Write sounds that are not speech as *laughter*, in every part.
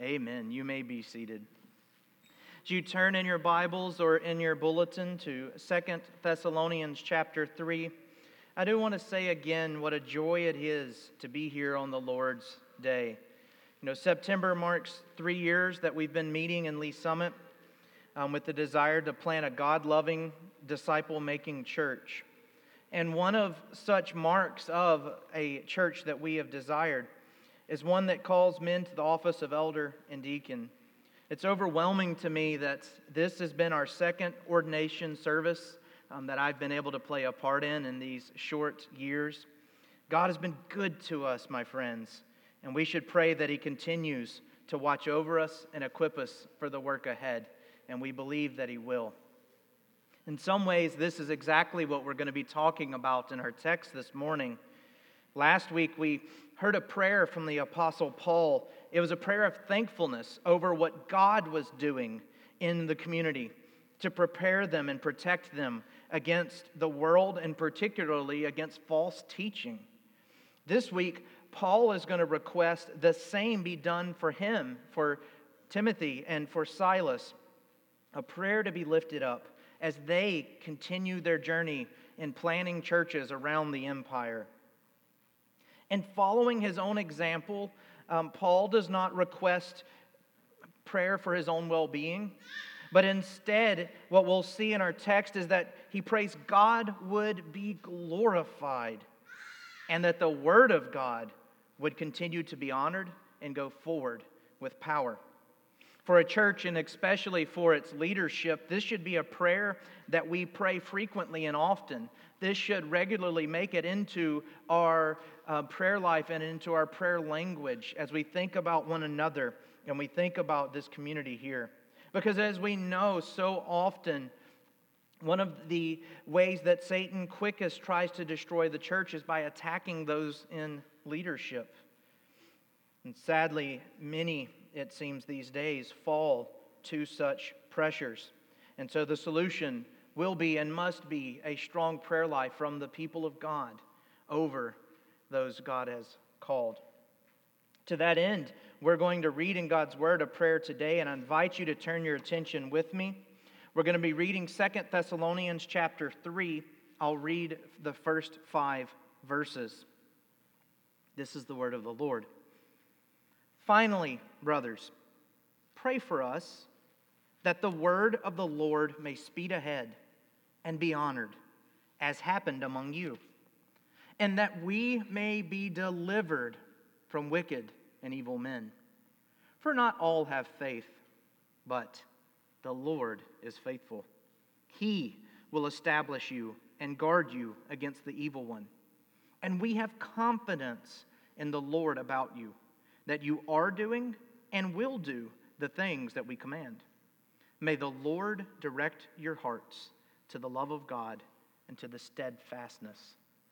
Amen. You may be seated. As you turn in your Bibles or in your bulletin to Second Thessalonians chapter 3, I do want to say again what a joy it is to be here on the Lord's Day. You know, September marks three years that we've been meeting in Lee's Summit um, with the desire to plant a God loving, disciple making church. And one of such marks of a church that we have desired is one that calls men to the office of elder and deacon. It's overwhelming to me that this has been our second ordination service um, that I've been able to play a part in in these short years. God has been good to us, my friends, and we should pray that He continues to watch over us and equip us for the work ahead, and we believe that He will. In some ways, this is exactly what we're going to be talking about in our text this morning. Last week, we heard a prayer from the Apostle Paul. It was a prayer of thankfulness over what God was doing in the community to prepare them and protect them against the world and particularly against false teaching. This week, Paul is going to request the same be done for him, for Timothy, and for Silas. A prayer to be lifted up as they continue their journey in planning churches around the empire. And following his own example, um, Paul does not request prayer for his own well being, but instead, what we'll see in our text is that he prays God would be glorified and that the word of God would continue to be honored and go forward with power. For a church, and especially for its leadership, this should be a prayer that we pray frequently and often. This should regularly make it into our uh, prayer life and into our prayer language as we think about one another and we think about this community here. Because as we know, so often, one of the ways that Satan quickest tries to destroy the church is by attacking those in leadership. And sadly, many, it seems these days, fall to such pressures. And so the solution will be and must be a strong prayer life from the people of God over those God has called. To that end, we're going to read in God's Word a prayer today, and I invite you to turn your attention with me. We're going to be reading Second Thessalonians chapter 3. I'll read the first five verses. This is the word of the Lord. Finally, brothers, pray for us that the word of the Lord may speed ahead and be honored, as happened among you and that we may be delivered from wicked and evil men. For not all have faith, but the Lord is faithful. He will establish you and guard you against the evil one. And we have confidence in the Lord about you, that you are doing and will do the things that we command. May the Lord direct your hearts to the love of God and to the steadfastness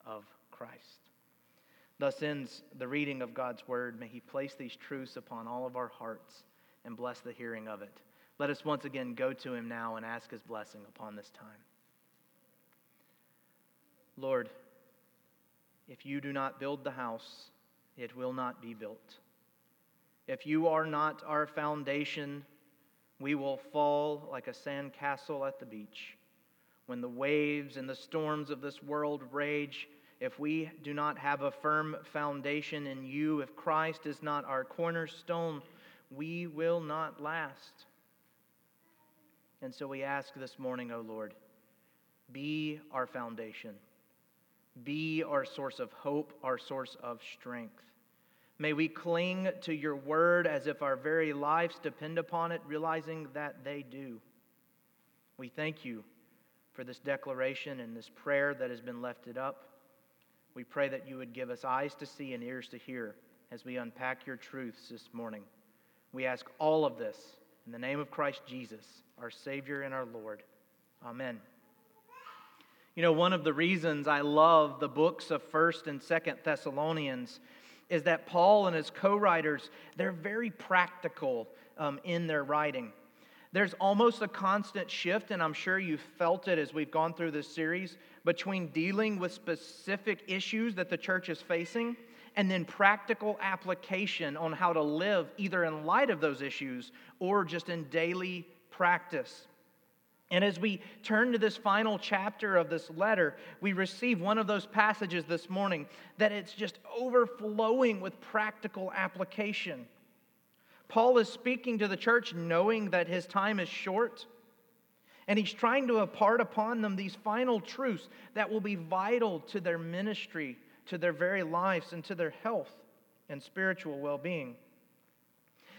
of Christ. Thus ends the reading of God's word. May He place these truths upon all of our hearts and bless the hearing of it. Let us once again go to Him now and ask His blessing upon this time. Lord, if you do not build the house, it will not be built. If you are not our foundation, we will fall like a sand castle at the beach. When the waves and the storms of this world rage, if we do not have a firm foundation in you, if Christ is not our cornerstone, we will not last. And so we ask this morning, O oh Lord, be our foundation, be our source of hope, our source of strength. May we cling to your word as if our very lives depend upon it, realizing that they do. We thank you for this declaration and this prayer that has been lifted up. We pray that you would give us eyes to see and ears to hear as we unpack your truths this morning. We ask all of this in the name of Christ Jesus, our Savior and our Lord. Amen. You know, one of the reasons I love the books of 1st and 2nd Thessalonians is that Paul and his co-writers, they're very practical um, in their writing. There's almost a constant shift, and I'm sure you've felt it as we've gone through this series, between dealing with specific issues that the church is facing and then practical application on how to live either in light of those issues or just in daily practice. And as we turn to this final chapter of this letter, we receive one of those passages this morning that it's just overflowing with practical application. Paul is speaking to the church knowing that his time is short, and he's trying to impart upon them these final truths that will be vital to their ministry, to their very lives, and to their health and spiritual well being.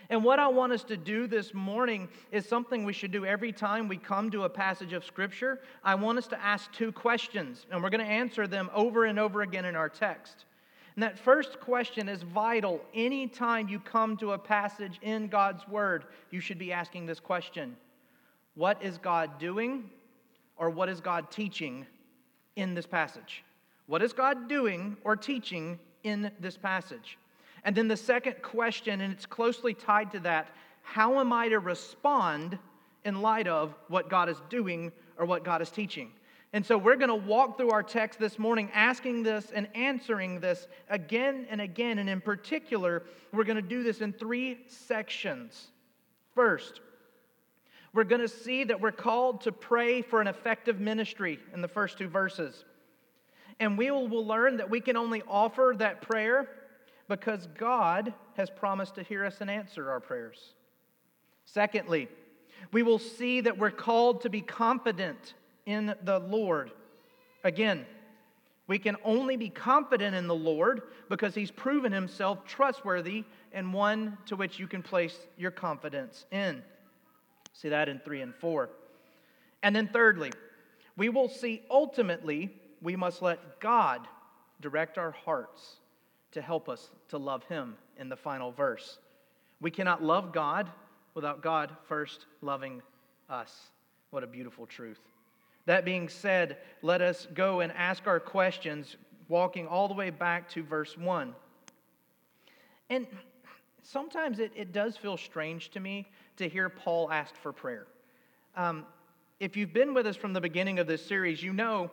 And what I want us to do this morning is something we should do every time we come to a passage of Scripture. I want us to ask two questions, and we're going to answer them over and over again in our text. And that first question is vital. Anytime you come to a passage in God's Word, you should be asking this question What is God doing, or what is God teaching in this passage? What is God doing or teaching in this passage? And then the second question, and it's closely tied to that how am I to respond in light of what God is doing or what God is teaching? And so we're going to walk through our text this morning asking this and answering this again and again. And in particular, we're going to do this in three sections. First, we're going to see that we're called to pray for an effective ministry in the first two verses. And we will learn that we can only offer that prayer because God has promised to hear us and answer our prayers. Secondly, we will see that we're called to be confident in the Lord. Again, we can only be confident in the Lord because he's proven himself trustworthy and one to which you can place your confidence in. See that in 3 and 4. And then, thirdly, we will see ultimately we must let God direct our hearts to help us to love Him in the final verse. We cannot love God without God first loving us. What a beautiful truth. That being said, let us go and ask our questions, walking all the way back to verse 1. And sometimes it, it does feel strange to me to hear Paul ask for prayer. Um, if you've been with us from the beginning of this series, you know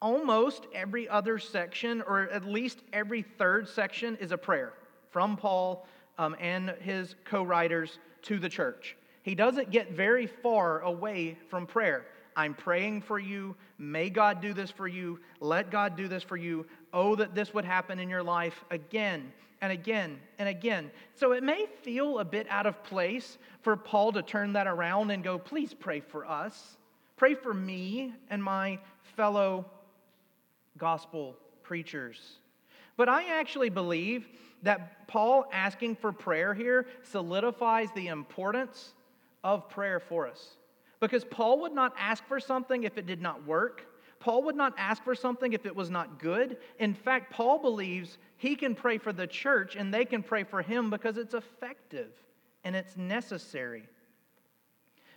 almost every other section, or at least every third section, is a prayer from Paul um, and his co writers to the church. He doesn't get very far away from prayer. I'm praying for you. May God do this for you. Let God do this for you. Oh, that this would happen in your life again and again and again. So it may feel a bit out of place for Paul to turn that around and go, please pray for us. Pray for me and my fellow gospel preachers. But I actually believe that Paul asking for prayer here solidifies the importance of prayer for us. Because Paul would not ask for something if it did not work. Paul would not ask for something if it was not good. In fact, Paul believes he can pray for the church and they can pray for him because it's effective and it's necessary.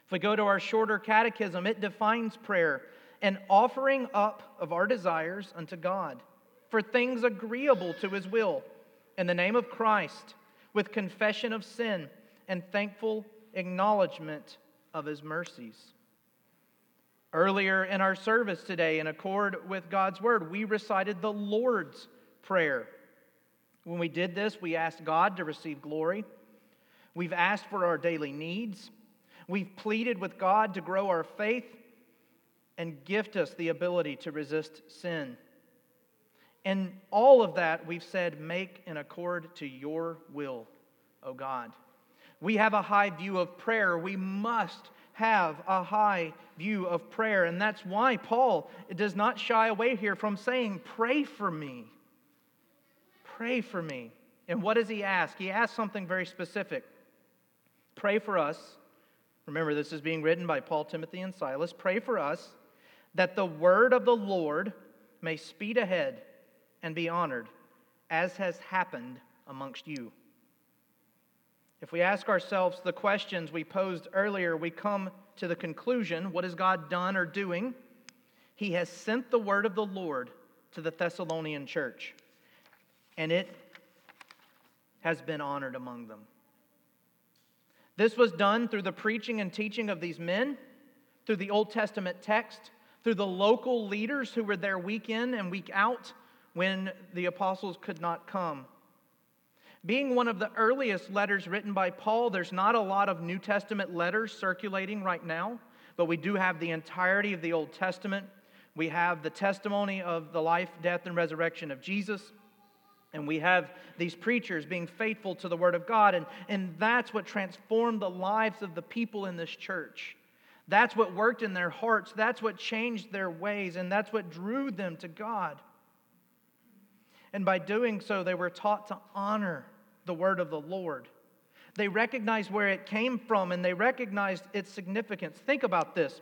If we go to our shorter catechism, it defines prayer an offering up of our desires unto God for things agreeable to his will in the name of Christ with confession of sin and thankful acknowledgement of his mercies. Earlier in our service today, in accord with God's word, we recited the Lord's Prayer. When we did this, we asked God to receive glory. We've asked for our daily needs. We've pleaded with God to grow our faith and gift us the ability to resist sin. And all of that, we've said, make in accord to your will, O God. We have a high view of prayer. We must have a high view of prayer. And that's why Paul does not shy away here from saying, Pray for me. Pray for me. And what does he ask? He asks something very specific. Pray for us. Remember, this is being written by Paul, Timothy, and Silas. Pray for us that the word of the Lord may speed ahead and be honored, as has happened amongst you. If we ask ourselves the questions we posed earlier, we come to the conclusion what has God done or doing? He has sent the word of the Lord to the Thessalonian church, and it has been honored among them. This was done through the preaching and teaching of these men, through the Old Testament text, through the local leaders who were there week in and week out, when the apostles could not come. Being one of the earliest letters written by Paul, there's not a lot of New Testament letters circulating right now, but we do have the entirety of the Old Testament. We have the testimony of the life, death, and resurrection of Jesus. And we have these preachers being faithful to the Word of God. And, and that's what transformed the lives of the people in this church. That's what worked in their hearts. That's what changed their ways. And that's what drew them to God. And by doing so, they were taught to honor the word of the Lord. They recognized where it came from and they recognized its significance. Think about this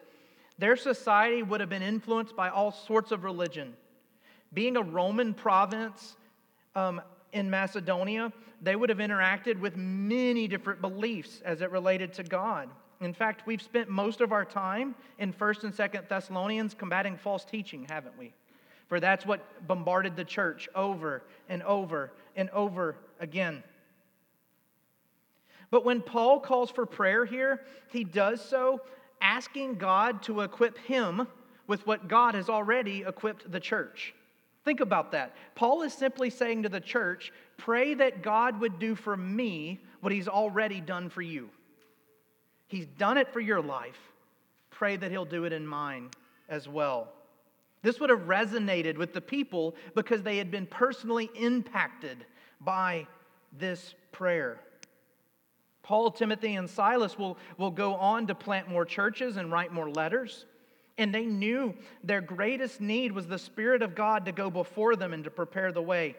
their society would have been influenced by all sorts of religion. Being a Roman province um, in Macedonia, they would have interacted with many different beliefs as it related to God. In fact, we've spent most of our time in 1st and 2nd Thessalonians combating false teaching, haven't we? For that's what bombarded the church over and over and over again. But when Paul calls for prayer here, he does so asking God to equip him with what God has already equipped the church. Think about that. Paul is simply saying to the church, Pray that God would do for me what he's already done for you. He's done it for your life. Pray that he'll do it in mine as well. This would have resonated with the people because they had been personally impacted by this prayer. Paul, Timothy, and Silas will, will go on to plant more churches and write more letters. And they knew their greatest need was the Spirit of God to go before them and to prepare the way.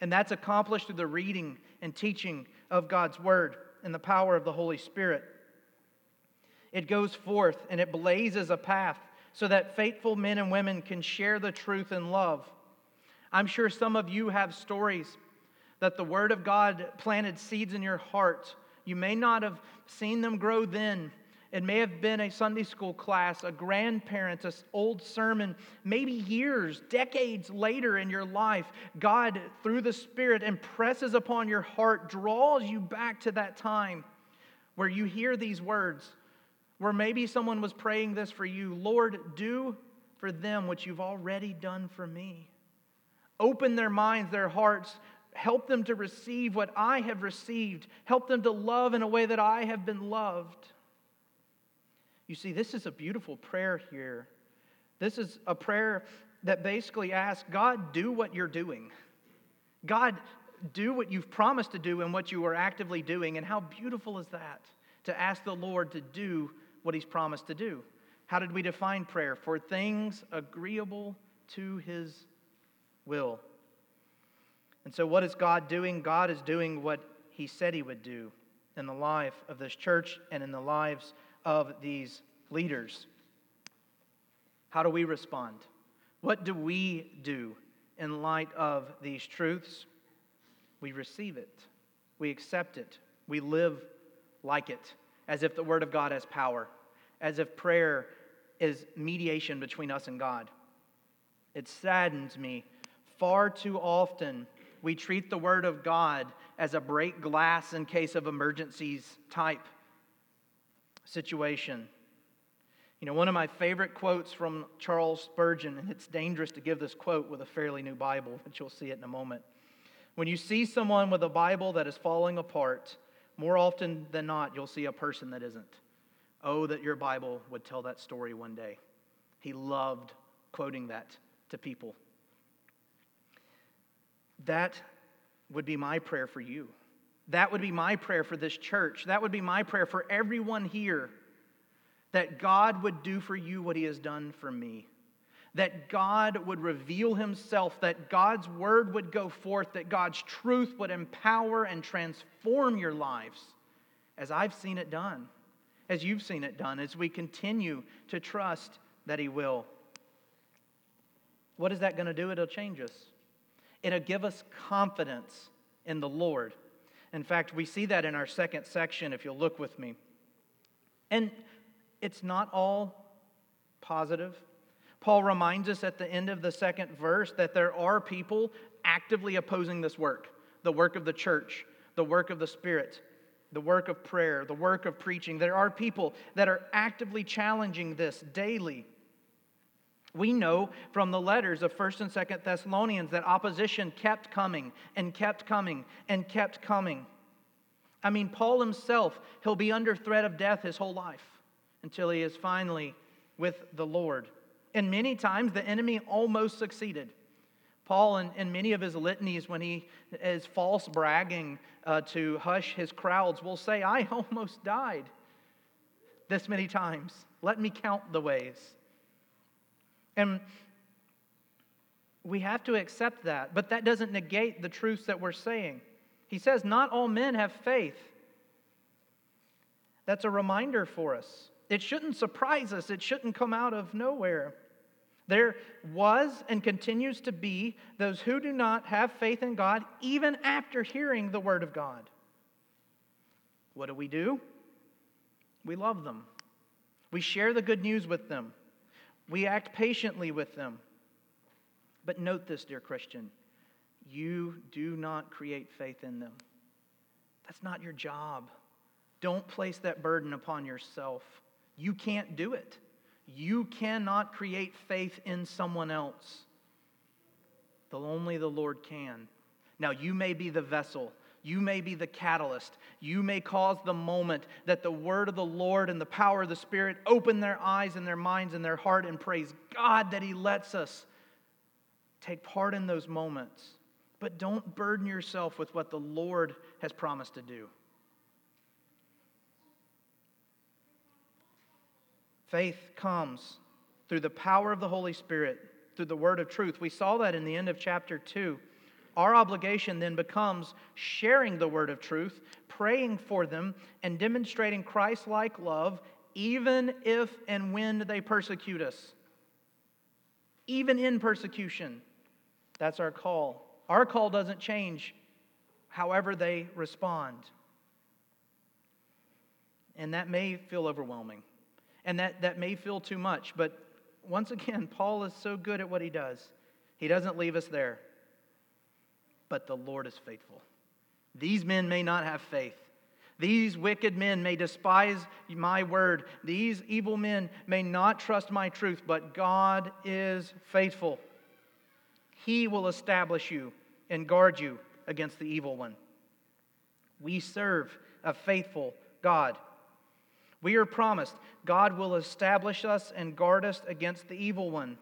And that's accomplished through the reading and teaching of God's Word and the power of the Holy Spirit. It goes forth and it blazes a path so that faithful men and women can share the truth in love. I'm sure some of you have stories that the Word of God planted seeds in your heart. You may not have seen them grow then. It may have been a Sunday school class, a grandparent, an old sermon, maybe years, decades later in your life. God, through the Spirit, impresses upon your heart, draws you back to that time where you hear these words where maybe someone was praying this for you Lord, do for them what you've already done for me. Open their minds, their hearts. Help them to receive what I have received. Help them to love in a way that I have been loved. You see, this is a beautiful prayer here. This is a prayer that basically asks God, do what you're doing. God, do what you've promised to do and what you are actively doing. And how beautiful is that to ask the Lord to do what he's promised to do. How did we define prayer? For things agreeable to his will. And so, what is God doing? God is doing what he said he would do in the life of this church and in the lives of these leaders. How do we respond? What do we do in light of these truths? We receive it, we accept it, we live like it, as if the Word of God has power as if prayer is mediation between us and God. It saddens me. Far too often, we treat the Word of God as a break glass in case of emergencies type situation. You know, one of my favorite quotes from Charles Spurgeon, and it's dangerous to give this quote with a fairly new Bible, but you'll see it in a moment. When you see someone with a Bible that is falling apart, more often than not, you'll see a person that isn't. Oh, that your Bible would tell that story one day. He loved quoting that to people. That would be my prayer for you. That would be my prayer for this church. That would be my prayer for everyone here that God would do for you what He has done for me. That God would reveal Himself, that God's word would go forth, that God's truth would empower and transform your lives as I've seen it done as you've seen it done, as we continue to trust that He will. What is that going to do? It'll change us. It'll give us confidence in the Lord. In fact, we see that in our second section, if you'll look with me. And it's not all positive. Paul reminds us at the end of the second verse that there are people actively opposing this work the work of the church, the work of the Spirit the work of prayer, the work of preaching. There are people that are actively challenging this daily. We know from the letters of 1st and 2nd Thessalonians that opposition kept coming and kept coming and kept coming. I mean, Paul himself, he'll be under threat of death his whole life until he is finally with the Lord. And many times the enemy almost succeeded. Paul, in, in many of his litanies, when he is false bragging uh, to hush his crowds, will say, I *laughs* almost died this many times. Let me count the ways. And we have to accept that, but that doesn't negate the truths that we're saying. He says, Not all men have faith. That's a reminder for us. It shouldn't surprise us, it shouldn't come out of nowhere. There was and continues to be those who do not have faith in God even after hearing the Word of God. What do we do? We love them. We share the good news with them. We act patiently with them. But note this, dear Christian you do not create faith in them. That's not your job. Don't place that burden upon yourself. You can't do it. You cannot create faith in someone else. The only the Lord can. Now, you may be the vessel. You may be the catalyst. You may cause the moment that the word of the Lord and the power of the Spirit open their eyes and their minds and their heart and praise God that He lets us take part in those moments. But don't burden yourself with what the Lord has promised to do. Faith comes through the power of the Holy Spirit, through the word of truth. We saw that in the end of chapter 2. Our obligation then becomes sharing the word of truth, praying for them, and demonstrating Christ like love, even if and when they persecute us. Even in persecution. That's our call. Our call doesn't change however they respond. And that may feel overwhelming. And that, that may feel too much. But once again, *laughs* Paul is so good at what he does. He doesn't leave us there but the Lord is faithful. These men may not have faith. These wicked men may despise my word. These evil men may not trust my truth, but God is faithful. He will establish you and guard you against the evil one. We serve a faithful God. We are promised God will establish us and guard us against the evil one.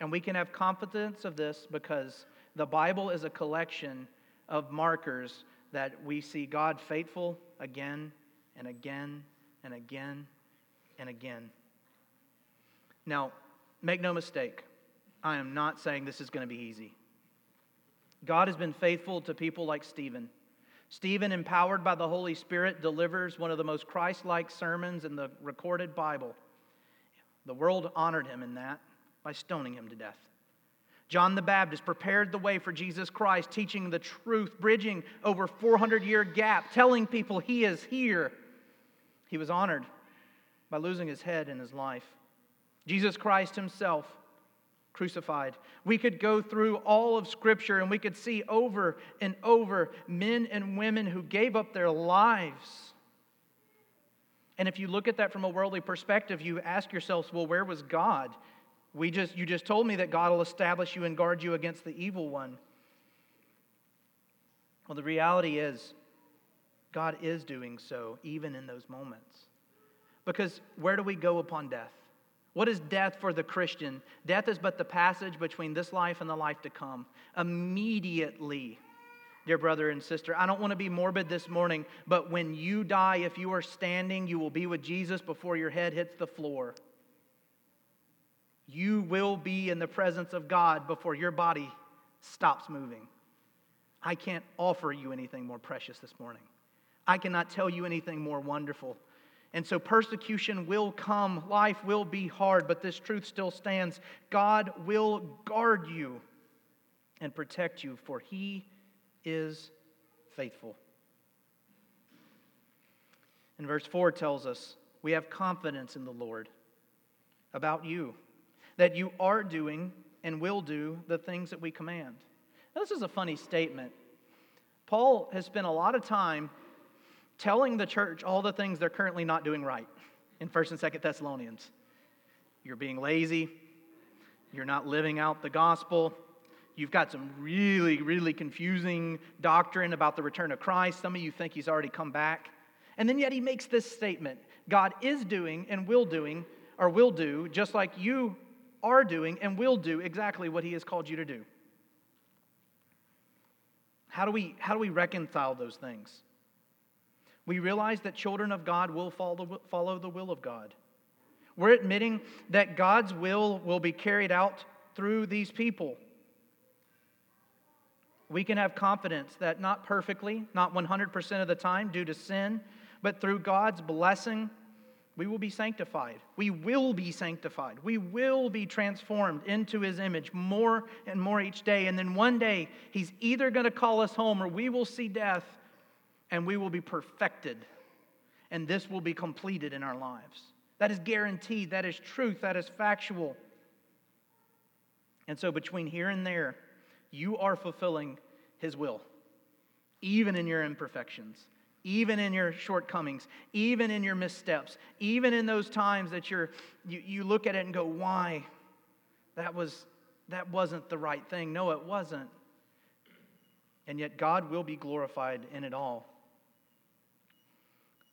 And we can have confidence of this because the Bible is a collection of markers that we see God faithful again and again and again and again. Now, make no mistake, I am not saying this is going to be easy. God has been faithful to people like Stephen. Stephen, empowered by the Holy Spirit, delivers one of the most Christ like sermons in the recorded Bible. The world honored him in that by stoning him to death. John the Baptist prepared the way for Jesus Christ, teaching the truth, bridging over 400 year gap, telling people he is here. He was honored by losing his head in his life. Jesus Christ himself crucified. We could go through all of Scripture and we could see over and over men and women who gave up their lives. And if you look at that from a worldly perspective, you ask yourselves, well, where was God? We just, you just told me that God will establish you and guard you against the evil one. Well, the reality is, God is doing so even in those moments. Because where do we go upon death? What is death for the Christian? Death is but the passage between this life and the life to come. Immediately, dear brother and sister, I don't want to be morbid this morning, but when you die, if you are standing, you will be with Jesus before your head hits the floor. You will be in the presence of God before your body stops moving. I can't offer you anything more precious this morning. I cannot tell you anything more wonderful. And so persecution will come, life will be hard, but this truth still stands. God will guard you and protect you, for he is faithful. And verse 4 tells us we have confidence in the Lord about you that you are doing and will do the things that we command. Now, this is a funny statement. Paul has spent a lot of time telling the church all the things they're currently not doing right in 1st and 2nd Thessalonians. You're being lazy, you're not living out the gospel. You've got some really, really confusing doctrine about the return of Christ. Some of you think he's already come back. And then yet he makes this statement God is doing and will doing, or will do, just like you are doing and will do exactly what he has called you to do. How do we, how do we reconcile those things? We realize that children of God will follow, the will of God. We're admitting that God's will will be carried out through these people. We can have confidence that not perfectly, not 100% of the time due to sin, but through God's blessing, we will be sanctified. We will be sanctified. We will be transformed into his image more and more each day. And then one day, he's either going to call us home or we will see death and we will be perfected. And this will be completed in our lives. That is guaranteed. That is truth. That is factual. And so, between here and there, you are fulfilling His will, even in your imperfections, even in your shortcomings, even in your missteps, even in those times that you're, you, you look at it and go, why? That, was, that wasn't the right thing. No, it wasn't. And yet, God will be glorified in it all.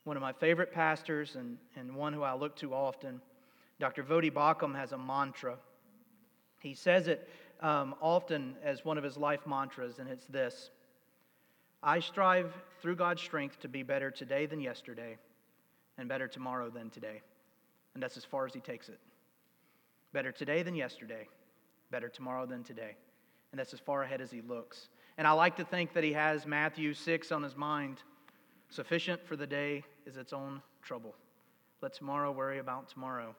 One of my favorite pastors and, and one who I look to often, Dr. Voddie Baucham, has a mantra. He says it um, often as one of his life mantras, and it's this I strive through God's strength to be better today than yesterday, and better tomorrow than today. And that's as far as he takes it. Better today than yesterday, better tomorrow than today. And that's as far ahead as he looks. And I like to think that he has Matthew 6 on his mind. Sufficient for the day is its own trouble. Let tomorrow worry about tomorrow.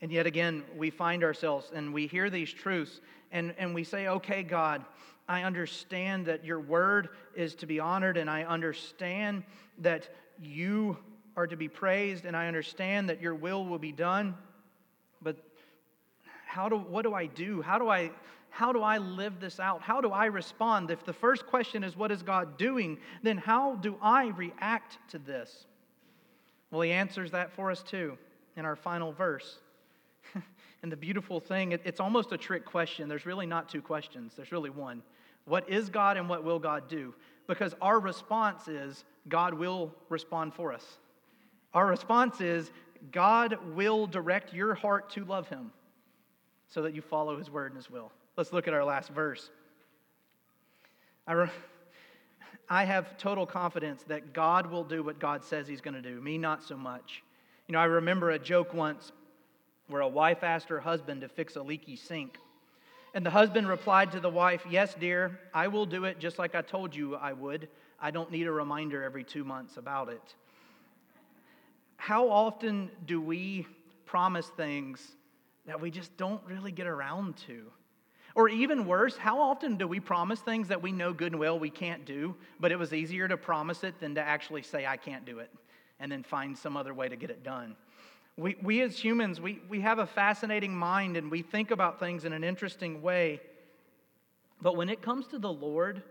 And yet again, we find ourselves and we hear these truths and, and we say, okay, God, I understand that your word is to be honored and I understand that you are to be praised and I understand that your will will be done. But how do, what do I do? How do I how do I live this out? How do I respond? If the first question is, what is God doing? Then how do I react to this? Well, he answers that for us too in our final verse. *laughs* and the beautiful thing, it's almost a trick question. There's really not two questions, there's really one. What is God and what will God do? Because our response is, God will respond for us. Our response is, God will direct your heart to love him so that you follow his word and his will. Let's look at our last verse. I, re- I have total confidence that God will do what God says He's going to do, me not so much. You know, I remember a joke once where a wife asked her husband to fix a leaky sink. And the husband replied to the wife, Yes, dear, I will do it just like I told you I would. I don't need a reminder every two months about it. How often do we promise things that we just don't really get around to? Or even worse, how often do we promise things that we know good and well we can't do, but it was easier to promise it than to actually say, I can't do it, and then find some other way to get it done? We, we as humans, we, we have a fascinating mind and we think about things in an interesting way. But when it comes to the Lord,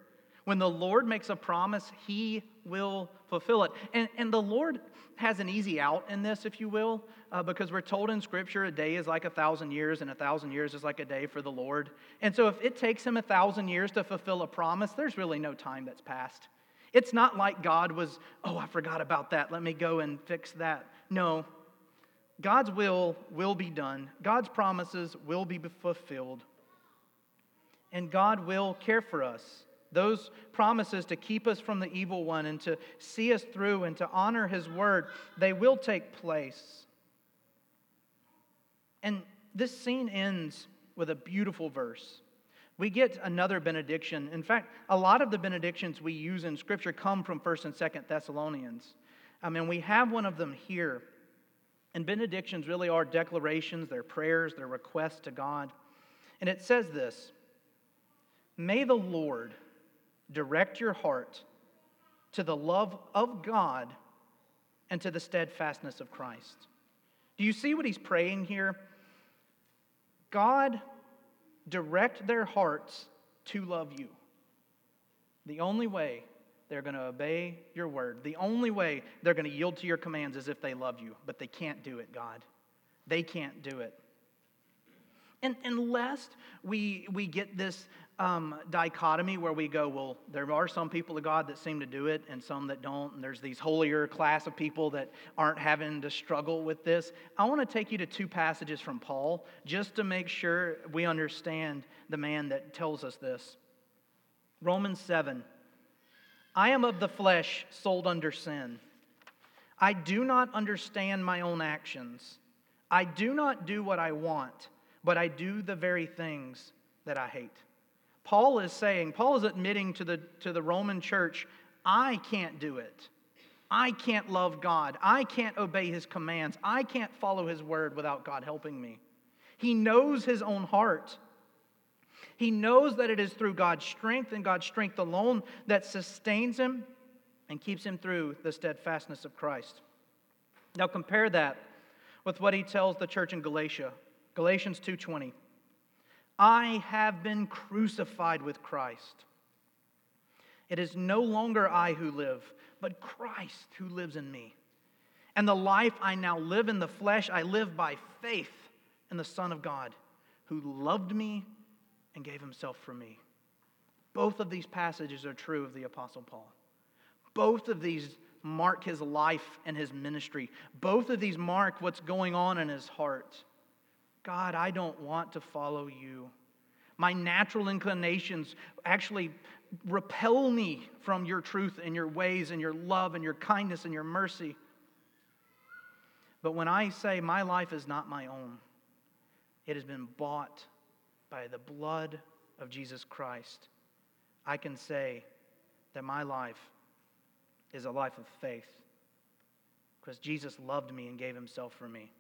when the Lord makes a promise, He will fulfill it. And, and the Lord has an easy out in this, if you will, uh, because we're told in Scripture a day is like a thousand years, and a thousand years is like a day for the Lord. And so if it takes Him a thousand years to fulfill a promise, there's really no time that's passed. It's not like God was, oh, I forgot about that. Let me go and fix that. No. God's will will be done, God's promises will be fulfilled, and God will care for us. Those promises to keep us from the evil one and to see us through and to honor his word, they will take place. And this scene ends with a beautiful verse. We get another benediction. In fact, a lot of the benedictions we use in Scripture come from 1st and 2nd Thessalonians. I mean, we have one of them here. And benedictions really are declarations, they're prayers, they're requests to God. And it says this May the Lord direct your heart to the love of God and to the steadfastness of Christ. Do you see what he's praying here? God, direct their hearts to love you. The only way they're going to obey your word, the only way they're going to yield to your commands is if they love you, but they can't do it, God. They can't do it. And unless we, we get this um, dichotomy where we go, well, there are some people of God that seem to do it and some that don't, and there's these holier class of people that aren't having to struggle with this. I want to take you to two passages from Paul just to make sure we understand the man that tells us this. Romans 7. I am of the flesh, sold under sin. I do not understand my own actions. I do not do what I want, but I do the very things that I hate. Paul is saying, Paul is admitting to the, to the Roman church, I can't do it. I can't love God. I can't obey his commands. I can't follow his word without God helping me. He knows his own heart. He knows that it is through God's strength and God's strength alone that sustains him and keeps him through the steadfastness of Christ. Now compare that with what he tells the church in Galatia. Galatians 2:20. I have been crucified with Christ. It is no longer I who live, but Christ who lives in me. And the life I now live in the flesh, I live by faith in the Son of God, who loved me and gave himself for me. Both of these passages are true of the Apostle Paul. Both of these mark his life and his ministry. Both of these mark what's going on in his heart. God, I don't want to follow you. My natural inclinations actually repel me from your truth and your ways and your love and your kindness and your mercy. But when I say my life is not my own, it has been bought by the blood of Jesus Christ, I can say that my life is a life of faith because Jesus loved me and gave himself for me.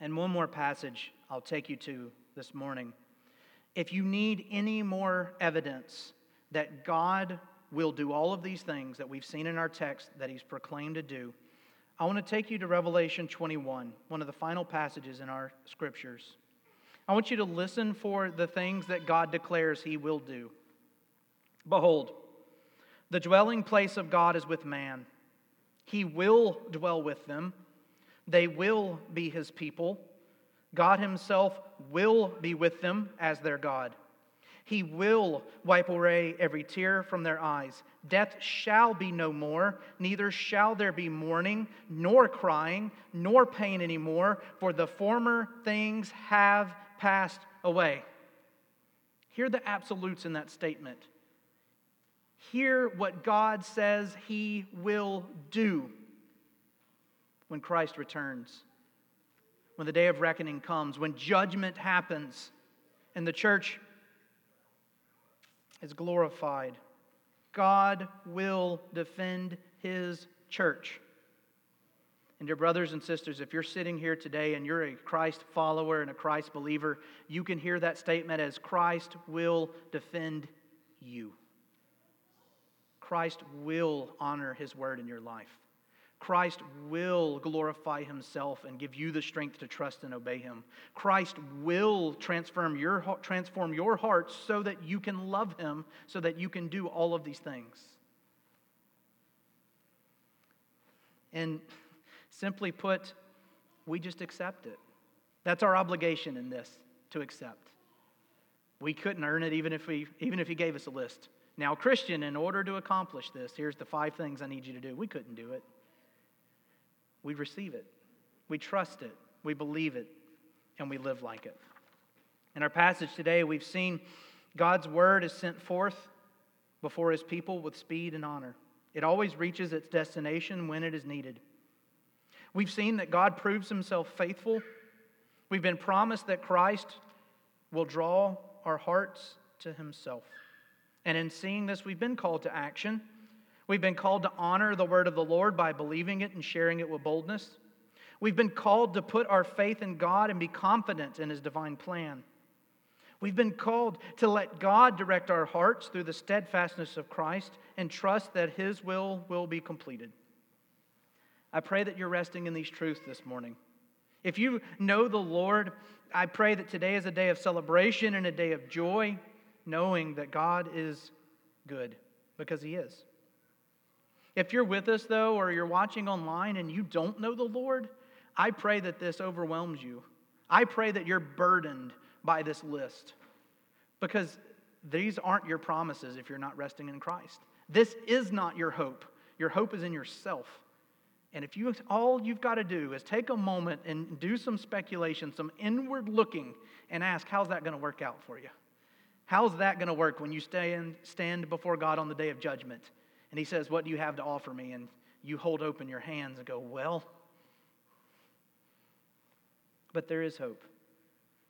And one more passage I'll take you to this morning. If you need any more evidence that God will do all of these things that we've seen in our text that he's proclaimed to do, I want to take you to Revelation 21, one of the final passages in our scriptures. I want you to listen for the things that God declares he will do. Behold, the dwelling place of God is with man. He will dwell with them they will be his people. God himself will be with them as their God. He will wipe away every tear from their eyes. Death shall be no more, neither shall there be mourning, nor crying, nor pain anymore, for the former things have passed away. Hear the absolutes in that statement. Hear what God says He will do when Christ returns, when the day of reckoning comes, when judgment happens, and the church is glorified. God will defend his church. And, dear brothers and sisters, if you're sitting here today and you're a Christ follower and a Christ believer, you can hear that statement as Christ will defend you. Christ will honor his word in your life. Christ will glorify himself and give you the strength to trust and obey him. Christ will transform your, transform your heart so that you can love him, so that you can do all of these things. And simply put, we just accept it. That's our obligation in this to accept. We couldn't earn it even if, we, even if he gave us a list. Now, Christian, in order to accomplish this, here's the five things I need you to do. We couldn't do it we receive it, we trust it, we believe it, and we live like it. In our passage today, we've seen God's word is sent forth before his people with speed and honor. It always reaches its destination when it is needed. We've seen that God proves himself faithful. We've been promised that Christ will draw our hearts to himself. And in seeing this, we've been called to action. We've been called to honor the word of the Lord by believing it and sharing it with boldness. We've been called to put our faith in God and be confident in his divine plan. We've been called to let God direct our hearts through the steadfastness of Christ and trust that his will will be completed. I pray that you're resting in these truths this morning. If you know the Lord, I pray that today is a day of celebration and a day of joy, knowing that God is good because he is. If you're with us, though, or you're watching online and you don't know the Lord, I pray that this overwhelms you. I pray that you're burdened by this list because these aren't your promises if you're not resting in Christ. This is not your hope. Your hope is in yourself. And if you all you've got to do is take a moment and do some speculation, some inward looking, and ask, how's that going to work out for you? How's that going to work when you stay stand, stand before God on the day of judgment? And He says, What do you have to offer me? And you hold open your hands and go, Well, but there is hope.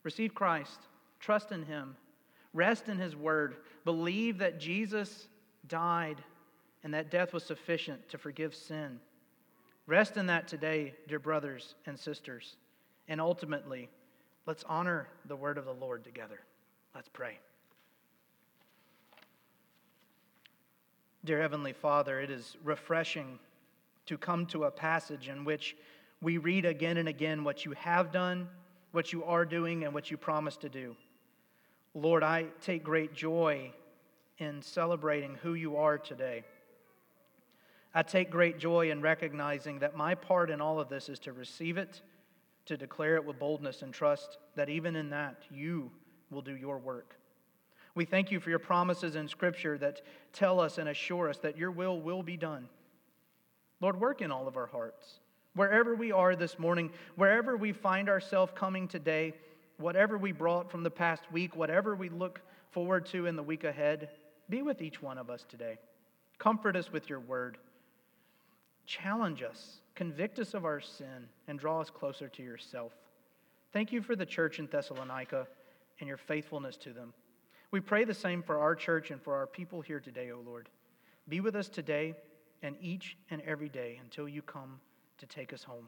Receive Christ, trust in Him, rest in His word, believe that Jesus died and that death was sufficient to forgive sin. Rest in that today, dear brothers and sisters. And ultimately, let's honor the word of the Lord together. Let's pray. Dear Heavenly Father, it is refreshing to come to a passage in which we read again and again what you have done, what you are doing, and what you promise to do. Lord, I take great joy in celebrating who you are today. I take great joy in recognizing that my part in all of this is to receive it, to declare it with boldness and trust that even in that you will do your work. We thank you for your promises in Scripture that tell us and assure us that your will will be done. Lord, work in all of our hearts. Wherever we are this morning, wherever we find ourselves coming today, whatever we brought from the past week, whatever we look forward to in the week ahead, be with each one of us today. Comfort us with your word. Challenge us, convict us of our sin, and draw us closer to yourself. Thank you for the church in Thessalonica and your faithfulness to them. We pray the same for our church and for our people here today, O Lord. Be with us today and each and every day until you come to take us home.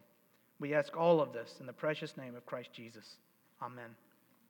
We ask all of this in the precious name of Christ Jesus. Amen.